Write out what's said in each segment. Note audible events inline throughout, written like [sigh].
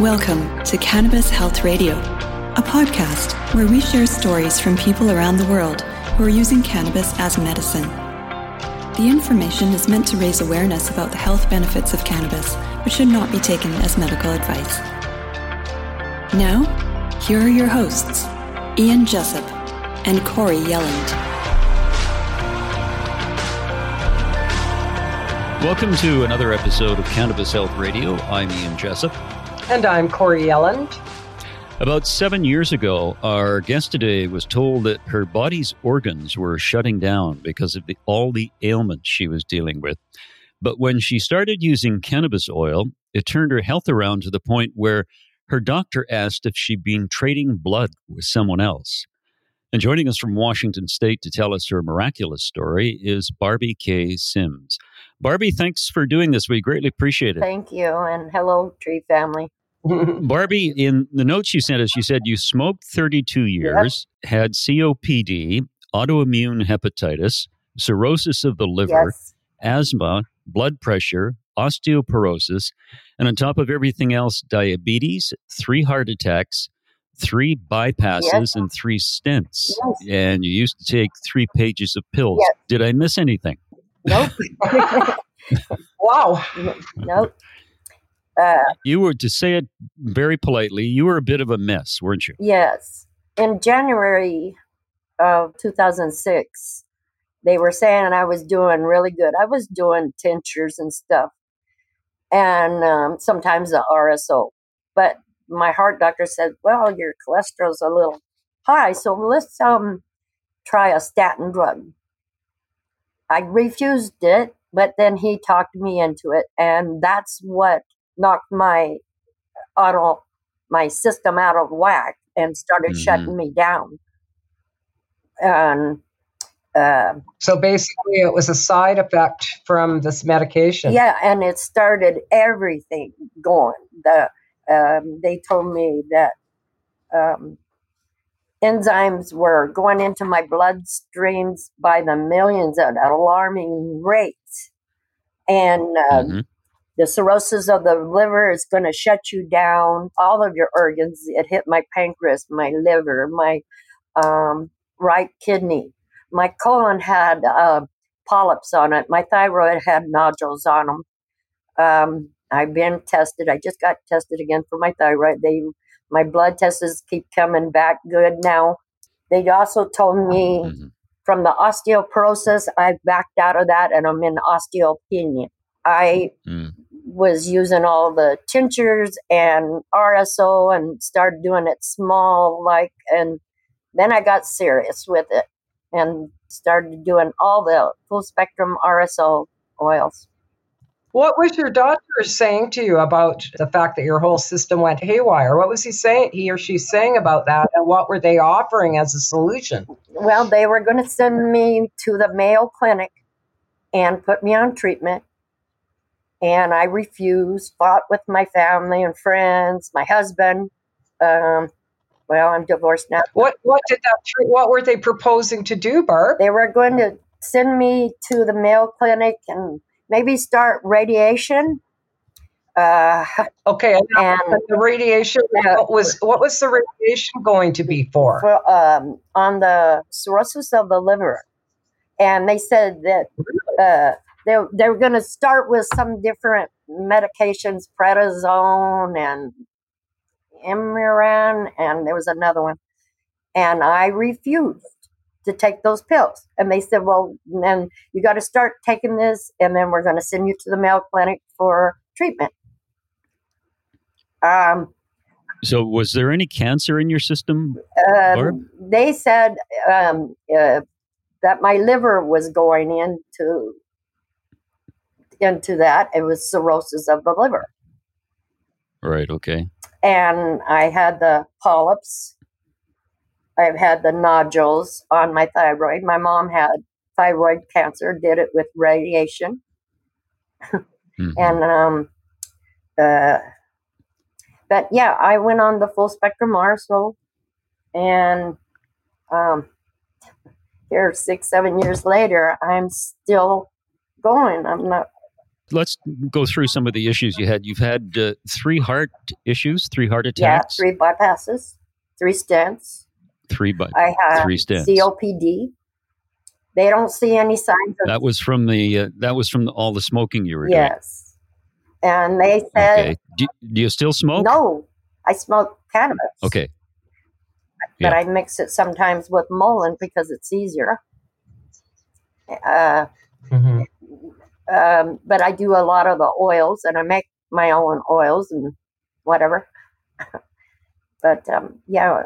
Welcome to Cannabis Health Radio, a podcast where we share stories from people around the world who are using cannabis as medicine. The information is meant to raise awareness about the health benefits of cannabis, but should not be taken as medical advice. Now, here are your hosts, Ian Jessup and Corey Yelland. Welcome to another episode of Cannabis Health Radio. I'm Ian Jessup. And I'm Corey Yelland. About seven years ago, our guest today was told that her body's organs were shutting down because of the, all the ailments she was dealing with. But when she started using cannabis oil, it turned her health around to the point where her doctor asked if she'd been trading blood with someone else. And joining us from Washington State to tell us her miraculous story is Barbie K. Sims. Barbie, thanks for doing this. We greatly appreciate it. Thank you. And hello, Tree family. [laughs] Barbie, in the notes you sent us, you said you smoked 32 years, yep. had COPD, autoimmune hepatitis, cirrhosis of the liver, yes. asthma, blood pressure, osteoporosis, and on top of everything else, diabetes, three heart attacks, three bypasses, yes. and three stents. Yes. And you used to take three pages of pills. Did I miss anything? Nope. [laughs] wow. Nope. Uh, you were, to say it very politely, you were a bit of a mess, weren't you? Yes. In January of 2006, they were saying I was doing really good. I was doing tinctures and stuff, and um, sometimes the RSO. But my heart doctor said, "Well, your cholesterol's a little high, so let's um try a statin drug." I refused it, but then he talked me into it, and that's what knocked my auto my system out of whack and started mm-hmm. shutting me down. And uh, so basically, it was a side effect from this medication. Yeah, and it started everything going. The um, they told me that um, enzymes were going into my bloodstreams by the millions at an alarming rate, and uh, mm-hmm. the cirrhosis of the liver is going to shut you down. All of your organs. It hit my pancreas, my liver, my um, right kidney. My colon had uh, polyps on it. My thyroid had nodules on them. Um, I've been tested. I just got tested again for my thyroid. They my blood tests keep coming back good now. They also told me mm-hmm. from the osteoporosis, I've backed out of that and I'm in osteopenia. I mm. was using all the tinctures and RSO and started doing it small, like, and then I got serious with it and started doing all the full spectrum RSO oils. What was your doctor saying to you about the fact that your whole system went haywire? What was he saying, he or she saying about that, and what were they offering as a solution? Well, they were going to send me to the Mayo Clinic and put me on treatment. And I refused, fought with my family and friends, my husband. Um, well, I'm divorced now. What what did that? What were they proposing to do, Barb? They were going to send me to the Mayo Clinic and maybe start radiation. Uh, [laughs] okay, and, the radiation. Uh, what was what was the radiation going to be for? for um, on the cirrhosis of the liver, and they said that uh, they they were going to start with some different medications, prednisone and Imuran, and there was another one, and I refused to take those pills. And they said, well, then you got to start taking this, and then we're going to send you to the Mayo Clinic for treatment. Um, so, was there any cancer in your system? Um, they said um, uh, that my liver was going into into that. It was cirrhosis of the liver. Right. Okay. And I had the polyps I've had the nodules on my thyroid. My mom had thyroid cancer, did it with radiation. mm-hmm. And, um, uh, but yeah, I went on the full spectrum RSO and, um, here six, seven years later, I'm still going. I'm not, let's go through some of the issues you had. You've had uh, three heart issues, three heart attacks. Yeah, attacks, three bypasses, three stents. Three, but I have three stents. COPD. They don't see any signs of That was from the uh, that was from the, all the smoking you were doing. yes. And they said, Okay. Do, do you still smoke? no, I smoke cannabis. Okay. But Yeah. I mix it sometimes with mullein because it's easier. Uh, Mhm. um, but I do a lot of the oils and I make my own oils and whatever. [laughs] but um, yeah,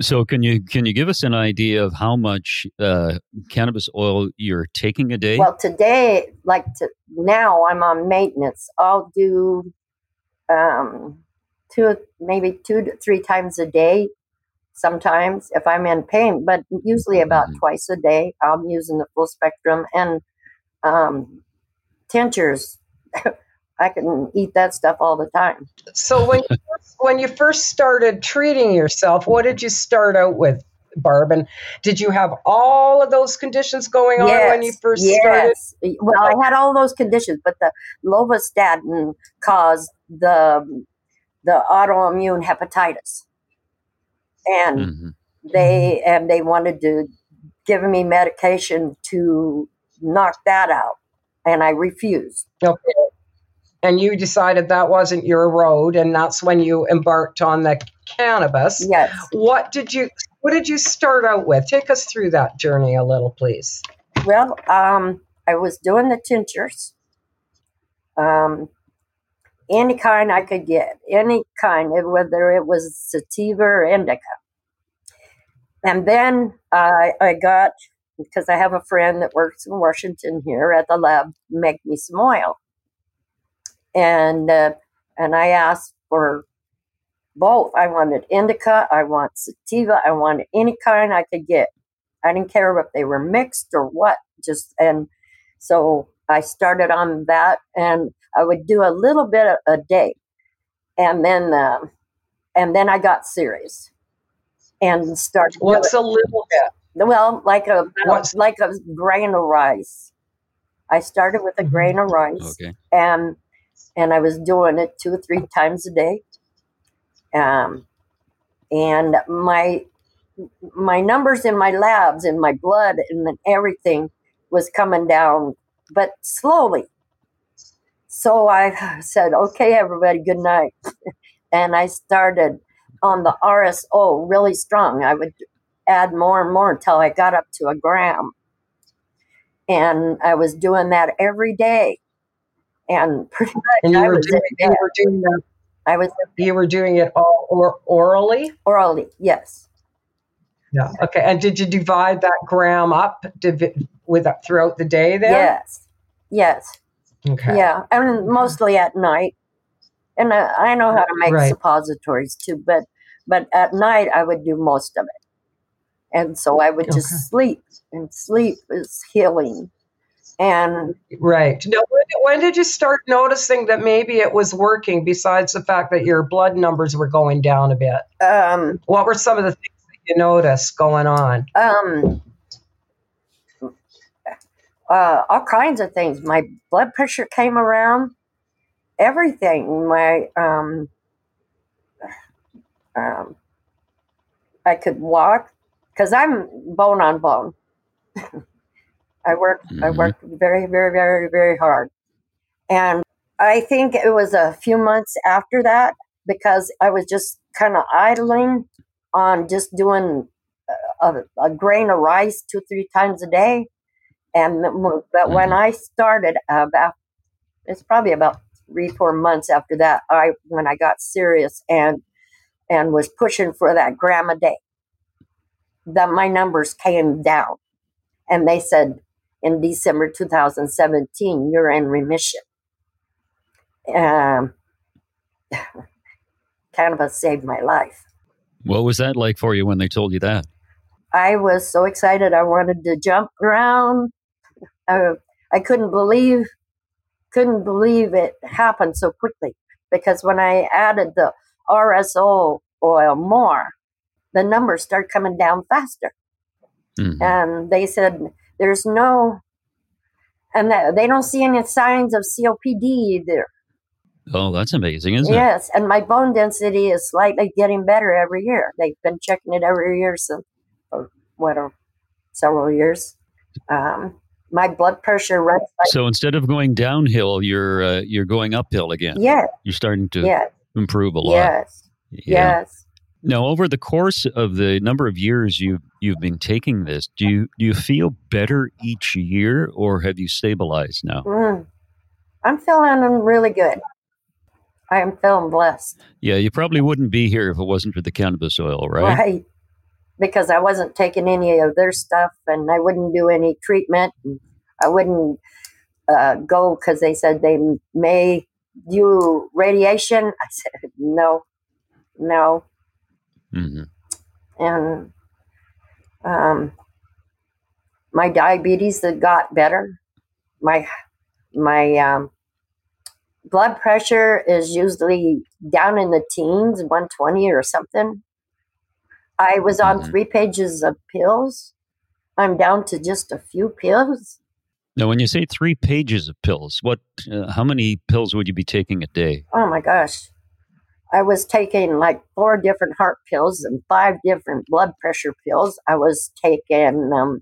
So can you can you give us an idea of how much uh, cannabis oil you're taking a day? Well, today, like to, now, I'm on maintenance. I'll do um, two, maybe two to three times a day. Sometimes, if I'm in pain, but usually about Mhm. twice a day. I'm using the full spectrum and um, tinctures. [laughs] I can eat that stuff all the time. So when you first, when you first started treating yourself, what did you start out with, Barb? And did you have all of those conditions going on when you first started? Well, I had all those conditions, but the lovastatin caused the the autoimmune hepatitis, and Mhm. they and they wanted to give me medication to knock that out, and I refused. Okay. And you decided that wasn't your road, and that's when you embarked on the cannabis. Yes. What did you what did you start out with? Take us through that journey a little, please. Well, um, I was doing the tinctures. Um, any kind I could get, any kind, whether it was sativa or indica. And then I I got because I have a friend that works in Washington here at the lab, make me some oil, and uh, and I asked for both. I wanted indica, I want sativa, I wanted any kind I could get. I didn't care if they were mixed or what. Just and so I started on that, and I would do a little bit a, a day, and then uh, and then I got serious and started. What's a little bit? well, like a What's- like a grain of rice. I started with a grain of rice, Okay. and and I was doing it two or three times a day. Um, and my my numbers in my labs and my blood and everything was coming down, but slowly. So I said, "Okay, everybody, good night," [laughs] and I started on the RSO really strong. I would add more and more until I got up to a gram, and I was doing that every day, and [laughs] pretty much And you I were was doing you were doing that I was you were doing it all or, orally? orally, yes. Yeah. Okay. And did you divide that gram up divi- with throughout the day then? Yes, yes, Okay. yeah. I mean, mostly at night, and I, I know how to make Right. suppositories too. But but at night, I would do most of it, and so I would just Okay. sleep, and sleep is healing. And Right. Now, when, when did you start noticing that maybe it was working? Besides the fact that your blood numbers were going down a bit, um, what were some of the things that you noticed going on? um, uh, all kinds of things. My blood pressure came around. Everything. My um, um, I could walk because I'm bone on bone. [laughs] I work. I Mhm. worked very, very, very, very hard, and I think it was a few months after that because I was just kind of idling on just doing a, a grain of rice two, three times a day. And but when I started about, it's probably about three, four months after that, I when I got serious and and was pushing for that gram a day, that my numbers came down, and they said in December 2017 you're in remission. Um, [sighs] cannabis saved my life. What was that like for you when they told you that? I was so excited. I wanted to jump around. I, I couldn't believe, couldn't believe it happened so quickly because when I added the RSO oil more, the numbers start coming down faster. Mhm. And they said, there's no, and that, they don't see any signs of COPD either. Oh, that's amazing, isn't yes, it? Yes, and my bone density is slightly getting better every year. They've been checking it every year since, or what, several years. Um, my blood pressure runs. Like, so instead of going downhill, you're uh, you're going uphill again. Yeah, you're starting to yes. improve a lot. Yes, yeah. yes. Now, over the course of the number of years you've you've been taking this, do you do you feel better each year, or have you stabilized now? Mm. I'm feeling really good. I am feeling blessed. Yeah, you probably wouldn't be here if it wasn't for the cannabis oil, right? Right. Because I wasn't taking any of their stuff and I wouldn't do any treatment. And I wouldn't uh, go because they said they may do radiation. [laughs] I said, no, no. Mm-hmm. And um, my diabetes that got better. My my um, blood pressure is usually down in the teens, 120 or something. I was on mm-hmm. three pages of pills. I'm down to just a few pills. Now, when you say three pages of pills, what? Uh, how many pills would you be taking a day? Oh my gosh, I was taking like four different heart pills and five different blood pressure pills. I was taking. Um,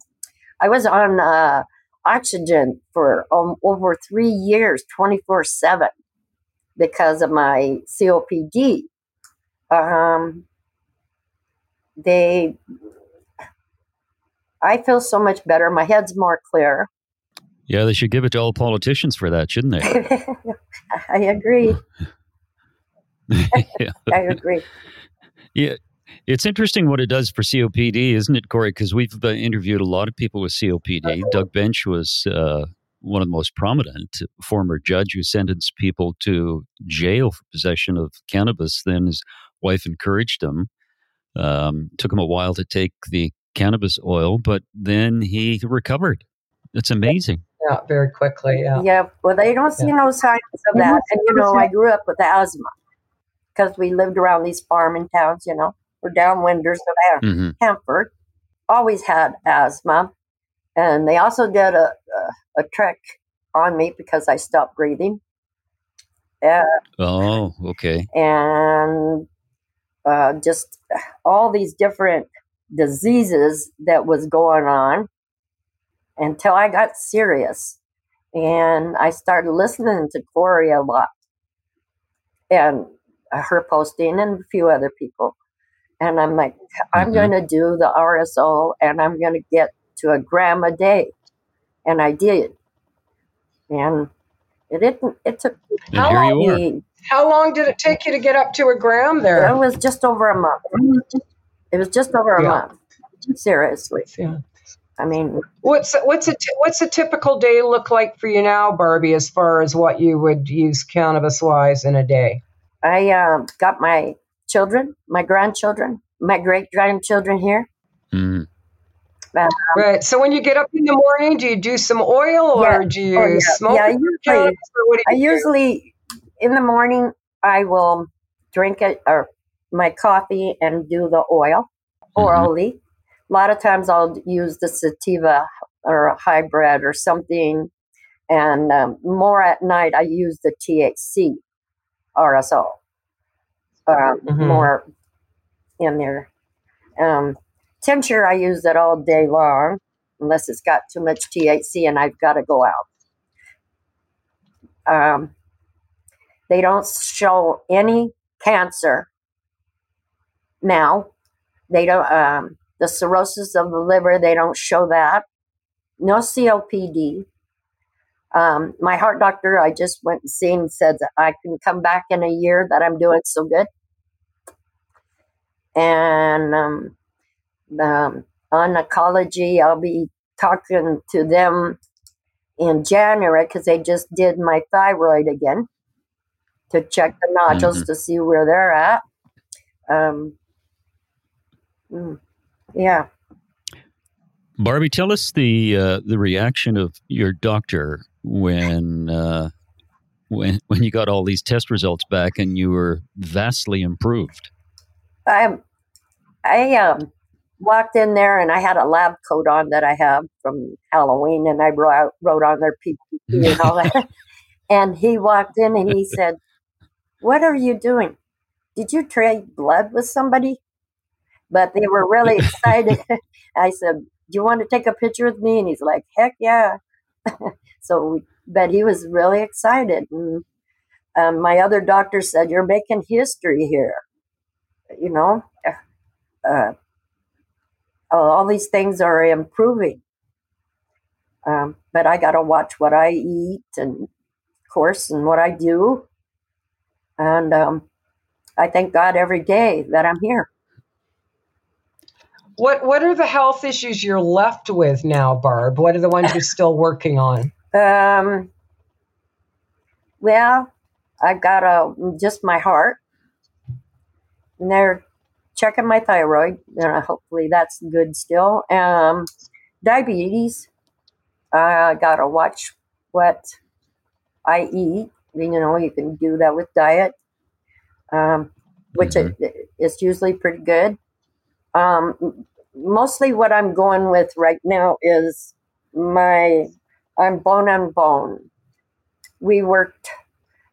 I was on uh, oxygen for um, over three years, 24 7, because of my COPD. Um, they, I feel so much better. My head's more clear. Yeah, they should give it to all politicians for that, shouldn't they? [laughs] I agree. [laughs] [laughs] I agree. Yeah, it's interesting what it does for COPD, isn't it, Corey? Because we've uh, interviewed a lot of people with COPD. Doug Bench was uh, one of the most prominent former judge who sentenced people to jail for possession of cannabis. Then his wife encouraged him. Um, took him a while to take the cannabis oil, but then he recovered. It's amazing. Yeah, very quickly. Yeah. Yeah. Well, they don't see yeah. no signs of that. And you know, I grew up with asthma because we lived around these farming towns. You know, or downwinders of mm-hmm. Hanford, always had asthma. And they also did a, a, a trick on me because I stopped breathing. Uh, oh, okay. And uh, just all these different diseases that was going on until I got serious. And I started listening to Corey a lot and her posting and a few other people. And I'm like, I'm mm-hmm. going to do the RSO and I'm going to get to a gram a day. And I did. And it didn't, it took how long, how long did it take you to get up to a gram there? It was just over a month. It was just over a yeah. month. Seriously. Yeah. I mean, what's what's a t- what's a typical day look like for you now, Barbie? As far as what you would use cannabis wise in a day? I uh, got my children, my grandchildren, my great grandchildren here. Mm. Um, right. So when you get up in the morning, do you do some oil or yeah. do you oh, yeah. smoke? Yeah, usually, I usually in the morning I will drink it or my coffee and do the oil mm-hmm. orally. A lot of times I'll use the sativa or a hybrid or something, and um, more at night I use the THC RSO uh, mm-hmm. more in there. Um, tincture, I use it all day long, unless it's got too much THC and I've got to go out. Um, they don't show any cancer now. They don't. Um, the cirrhosis of the liver, they don't show that. No COPD. Um, my heart doctor, I just went and seen, said that I can come back in a year that I'm doing so good and um, um, oncology, I'll be talking to them in January because they just did my thyroid again to check the nodules mm-hmm. to see where they're at. Um, mm, yeah. Barbie, tell us the uh, the reaction of your doctor when uh, when when you got all these test results back and you were vastly improved. I I um walked in there and I had a lab coat on that I have from Halloween and I wrote, wrote on there PPP and all that. [laughs] and he walked in and he said, What are you doing? Did you trade blood with somebody? But they were really excited. [laughs] [laughs] I said, Do you want to take a picture with me? And he's like, Heck yeah. [laughs] so, but he was really excited. And um, my other doctor said, You're making history here. You know, uh, all these things are improving. Um, but I got to watch what I eat and, of course, and what I do. And um, I thank God every day that I'm here. What What are the health issues you're left with now, Barb? What are the ones you're still working on? [laughs] Um, well, I've got a just my heart, and they're checking my thyroid. And hopefully, that's good still. Um, diabetes. I gotta watch what I eat. You know, you can do that with diet, um, which mm-hmm. is usually pretty good. Um, mostly, what I'm going with right now is my I'm bone on bone. We worked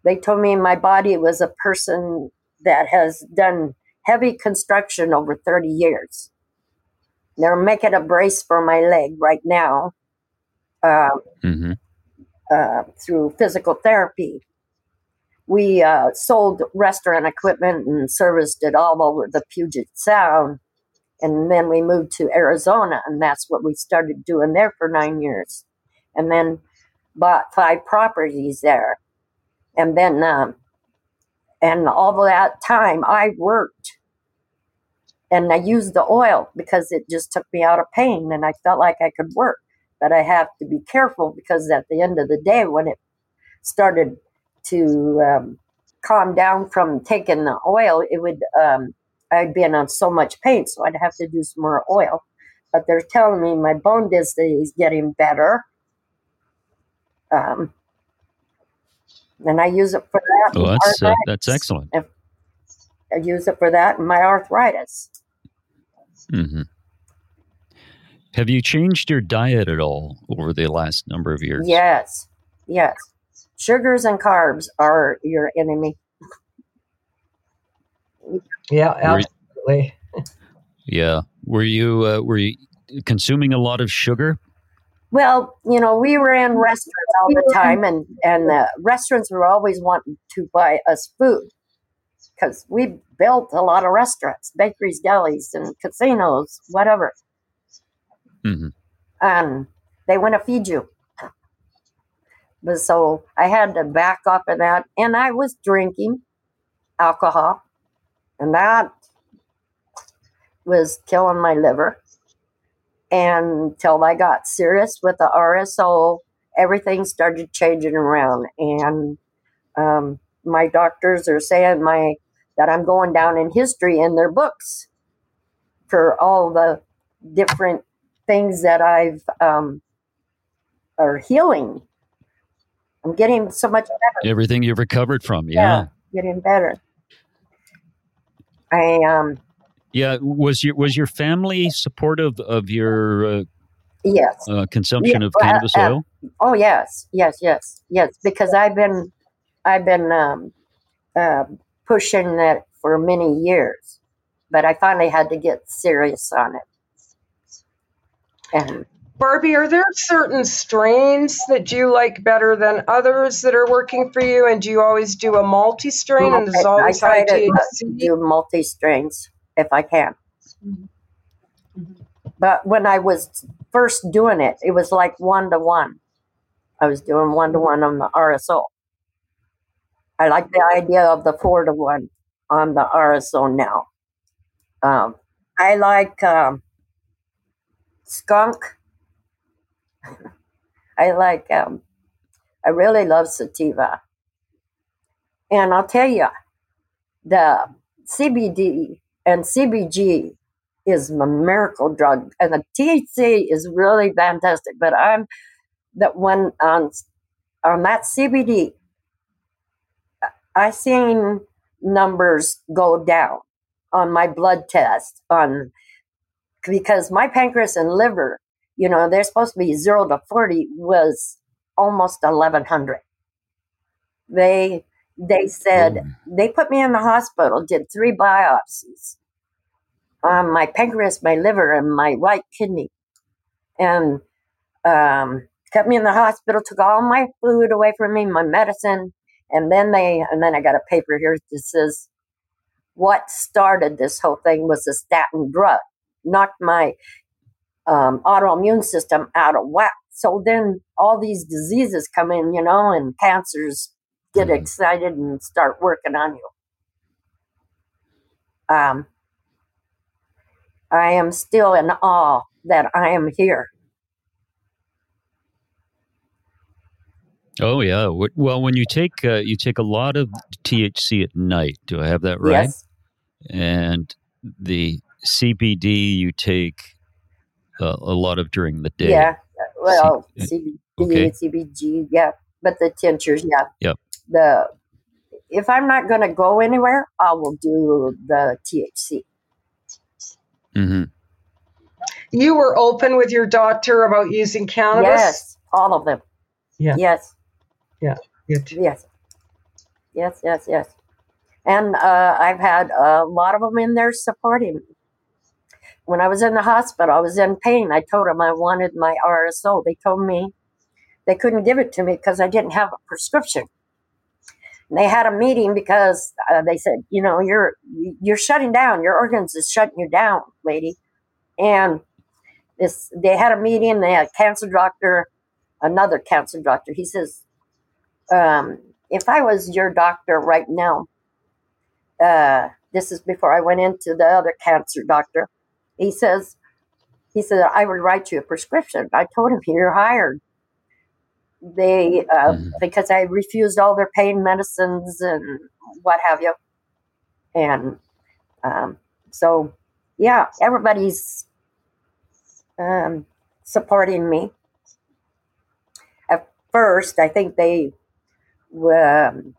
they told me my body was a person that has done heavy construction over 30 years. They're making a brace for my leg right now uh, mm-hmm. uh, through physical therapy. We uh, sold restaurant equipment and serviced it all over the Puget Sound. And then we moved to Arizona, and that's what we started doing there for nine years. And then bought five properties there and then um, and all that time I worked and I used the oil because it just took me out of pain and I felt like I could work. But I have to be careful because at the end of the day, when it started to um, calm down from taking the oil, it would um, I'd been on so much pain, so I'd have to do some more oil. But they're telling me my bone density is getting better. Um, and I use it for that. Oh, that's uh, that's excellent. I use it for that and my arthritis. Mm-hmm. Have you changed your diet at all over the last number of years? Yes, yes. Sugars and carbs are your enemy. Yeah, absolutely. yeah. Were you uh, were you consuming a lot of sugar well, you know, we were in restaurants all the time, and and the restaurants were always wanting to buy us food because we built a lot of restaurants, bakeries, delis, and casinos, whatever. Mm-hmm. And they want to feed you. But so I had to back up of that, and I was drinking alcohol, and that was killing my liver. And until I got serious with the RSO, everything started changing around. And um, my doctors are saying my that I'm going down in history in their books for all the different things that I've um, are healing. I'm getting so much better. Everything you've recovered from, yeah, yeah getting better. I um yeah, was your was your family supportive of your uh, yes uh, consumption yeah, of cannabis uh, oil? oh yes, yes, yes, yes. Because I've been I've been um, uh, pushing that for many years, but I finally had to get serious on it. And Barbie, are there certain strains that you like better than others that are working for you? And do you always do a multi strain? And there's always I try to do multi strains if I can. Mm-hmm. But when I was first doing it, it was like one to one. I was doing one to one on the RSO. I like the idea of the four to one on the RSO now. Um, I like um, skunk. I like, um, I really love sativa. And I'll tell you, the CBD and CBG is a miracle drug, and the THC is really fantastic. But I'm that when on on that CBD, I seen numbers go down on my blood test on because my pancreas and liver, you know, they're supposed to be zero to 40, was almost 1100. They, they said, Oh. they put me in the hospital, did three biopsies on my pancreas, my liver, and my right kidney. And um, kept me in the hospital, took all my food away from me, my medicine, and then they, and then I got a paper here that says, what started this whole thing was a statin drug, knocked my um, autoimmune system out of whack. So then all these diseases come in, you know, and cancers get Mhm. excited and start working on you. Um, I am still in awe that I am here. Oh yeah. Well, when you take uh, you take a lot of THC at night, do I have that right? Yes. And the CBD you take uh, a lot of during the day. Yeah. Well, C- CBD, okay. CBG, yeah. But the tinctures, yeah. Yep. The if I'm not going to go anywhere, I will do the THC. hmm You were open with your doctor about using cannabis? Yes, all of them. Yeah. Yes. Good. Yes. Yes. Yes. Yes. And uh, I've had a lot of them in there supporting me. When I was in the hospital, I was in pain. I told them I wanted my RSO. They told me they couldn't give it to me because I didn't have a prescription. And they had a meeting because uh, they said, you know, you're you're shutting down. Your organs is shutting you down, lady. And this, they had a meeting. They had a cancer doctor, another cancer doctor. He says, um, if I was your doctor right now, uh, this is before I went into the other cancer doctor. He says, he said I would write you a prescription. I told him you're hired. They uh, Mhm. because I refused all their pain medicines and what have you, and um, so yeah, everybody's um, supporting me. At first, I think they um,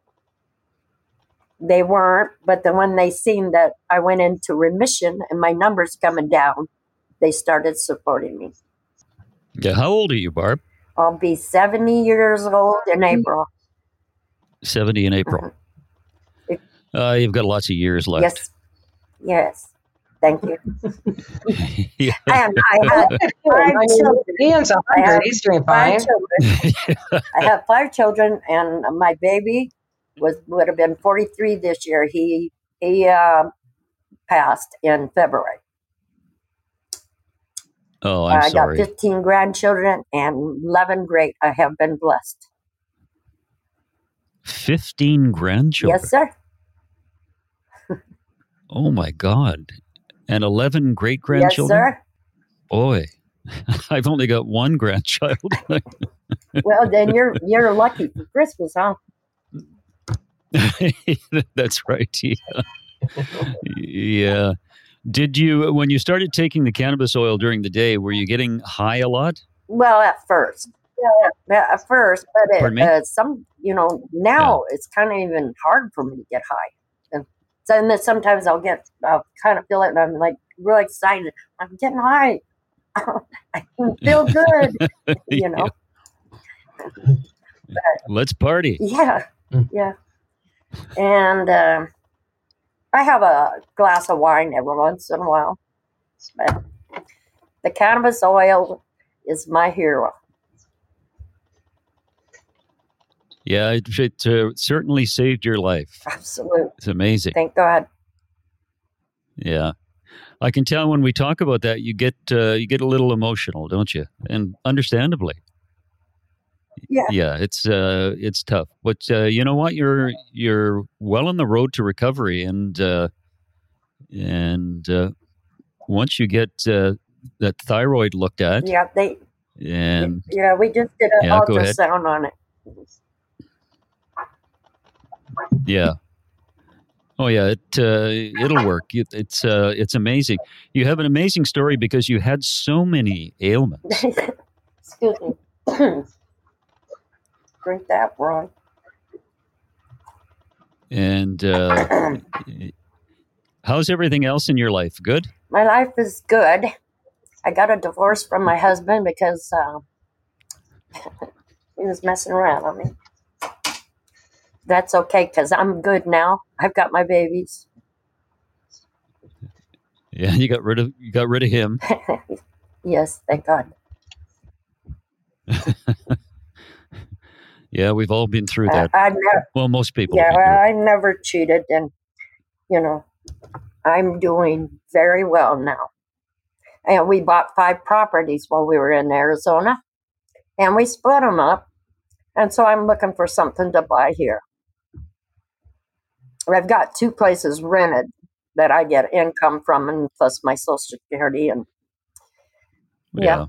they weren't, but then when they seen that I went into remission and my numbers coming down, they started supporting me. Yeah. How old are you, Barb? I'll be 70 years old in April. Seventy in April. Uh, you've got lots of years left. Yes. Yes. Thank you. [laughs] yeah. I had I [laughs] five children. Ian's have hundred. He's doing fine. Five children. [laughs] I have five children, and my baby was would have been 43 this year. He he uh, passed in February. Oh, I'm I sorry. got 15 grandchildren and 11 great. I have been blessed. Fifteen grandchildren. Yes, sir. [laughs] Oh my God. And eleven great Yes, grandchildren. sir. Boy, [laughs] I've only got one grandchild. [laughs] Well, then you're you're lucky for Christmas, huh? [laughs] That's right. Yeah. yeah. Did you, when you started taking the cannabis oil during the day, were you getting high a lot? Well, at first, yeah, at first, but it, uh, some, you know, now it's kind of even hard for me to get high. And so and then sometimes I'll get, I'll kind of feel it, and I'm like really excited. I'm getting high. [laughs] I can feel good, [laughs] you know. Let's party. Yeah, Mm. yeah. And um I have a glass of wine every once in a while. But the cannabis oil is my hero. Yeah, it, it uh, certainly saved your life. Absolutely. It's amazing. Thank God. Yeah. I can tell when we talk about that, you get uh, you get a little emotional, don't you? And understandably. Yeah. Yeah, it's uh, it's tough, but uh, you know what? You're you're well on the road to recovery, and uh, and uh, once you get uh, that thyroid looked at, Yeah, they. and Yeah, we just did an Yeah, ultrasound on it. yeah, oh yeah, it uh, it'll work. It, it's uh, it's amazing. You have an amazing story because you had so many ailments. [laughs] Excuse me. [clears throat] Drink that, Roy. And uh, [clears throat] how's everything else in your life? Good. My life is good. I got a divorce from my husband because uh, [laughs] he was messing around on me. That's okay because I'm good now. I've got my babies. Yeah, you got rid of you got rid of him. [laughs] yes, thank God. [laughs] yeah, we've all been through that. I never, well, most people. Yeah, I never cheated, and you know, I'm doing very well now. And we bought five properties while we were in Arizona, and we split them up. And so I'm looking for something to buy here. I've got two places rented that I get income from, and plus my Social Security and yeah. yeah.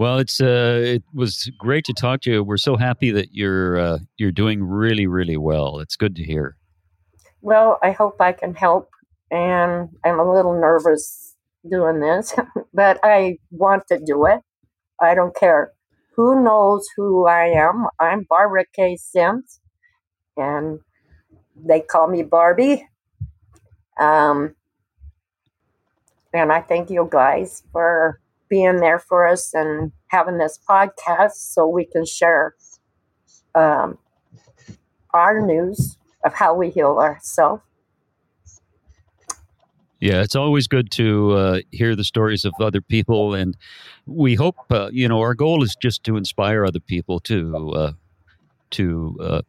Well, it's uh, it was great to talk to you. We're so happy that you're uh, you're doing really, really well. It's good to hear. Well, I hope I can help, and I'm a little nervous doing this, [laughs] but I want to do it. I don't care who knows who I am. I'm Barbara K. Sims, and they call me Barbie. Um, and I thank you guys for being there for us and having this podcast so we can share um, our news of how we heal ourselves. Yeah, it's always good to uh, hear the stories of other people, and we hope uh, you know our goal is just to inspire other people to uh, to uh,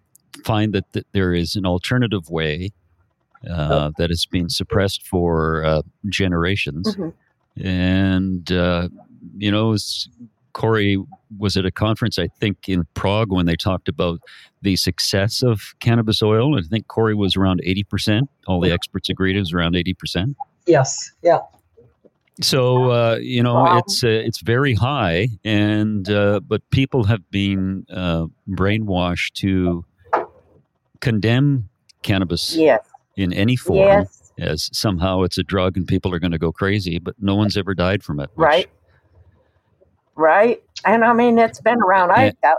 find that, that, there is an alternative way uh, that has been suppressed for uh, generations, mm-hmm and uh, you know, Corey was at a conference, I think, in Prague when they talked about the success of cannabis oil. I think Corey was around eighty percent. All the experts agreed it was around eighty percent. Yes. Yeah. So uh, you know wow. it's uh, it's very high, and uh, but people have been uh, brainwashed to condemn cannabis yes. in any form. Yes as somehow it's a drug and people are going to go crazy, but no one's ever died from it. Which, right. Right. And I mean, it's been around. I've got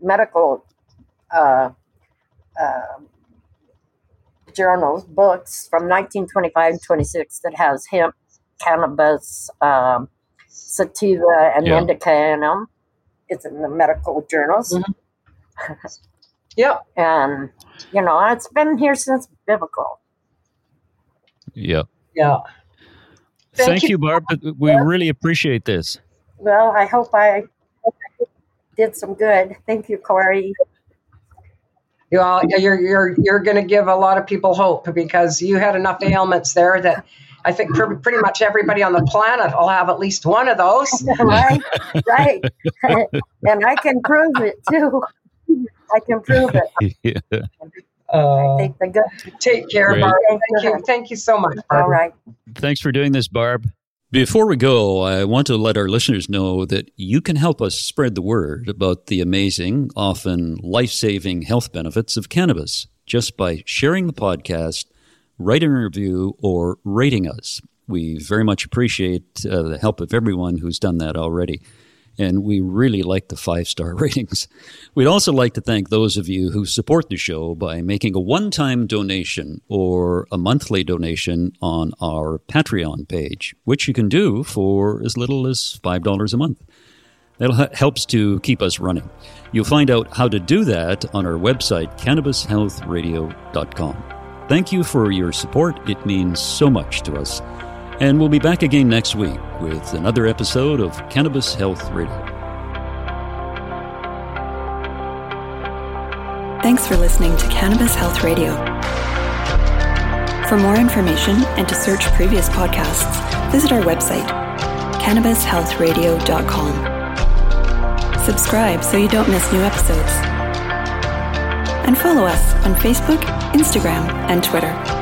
medical uh, uh, journals, books from 1925 26 that has hemp, cannabis, um, sativa, and yeah. indica in them. It's in the medical journals. Mm-hmm. [laughs] yep. And, you know, it's been here since biblical. Yeah. Yeah. Thank, Thank you, you, Barb. Uh, we really appreciate this. Well, I hope I did some good. Thank you, Corey. Well, you're you're you're going to give a lot of people hope because you had enough ailments there that I think pretty much everybody on the planet will have at least one of those. [laughs] right, right, [laughs] and I can prove it too. I can prove it. [laughs] Yeah. Uh, take the good. Take care, Barb. Thank, Thank you. Thank you so much. Barb. All right. Thanks for doing this, Barb. Before we go, I want to let our listeners know that you can help us spread the word about the amazing, often life saving health benefits of cannabis just by sharing the podcast, writing a review, or rating us. We very much appreciate uh, the help of everyone who's done that already and we really like the five star [laughs] ratings. We'd also like to thank those of you who support the show by making a one time donation or a monthly donation on our Patreon page, which you can do for as little as $5 a month. That helps to keep us running. You'll find out how to do that on our website, cannabishealthradio.com. Thank you for your support. It means so much to us. And we'll be back again next week with another episode of Cannabis Health Radio. Thanks for listening to Cannabis Health Radio. For more information and to search previous podcasts, visit our website, cannabishealthradio.com. Subscribe so you don't miss new episodes. And follow us on Facebook, Instagram, and Twitter.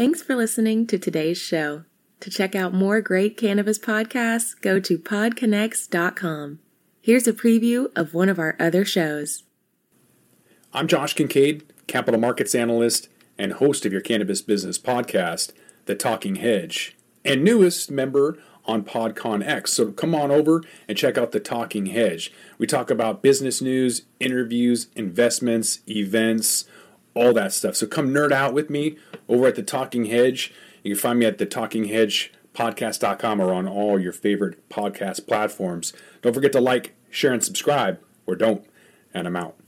Thanks for listening to today's show. To check out more great cannabis podcasts, go to podconx.com. Here's a preview of one of our other shows. I'm Josh Kincaid, capital markets analyst and host of your cannabis business podcast, The Talking Hedge, and newest member on PodConX. So come on over and check out The Talking Hedge. We talk about business news, interviews, investments, events, all that stuff. So come nerd out with me over at The Talking Hedge. You can find me at the Talking Hedge podcast.com or on all your favorite podcast platforms. Don't forget to like, share, and subscribe, or don't. And I'm out.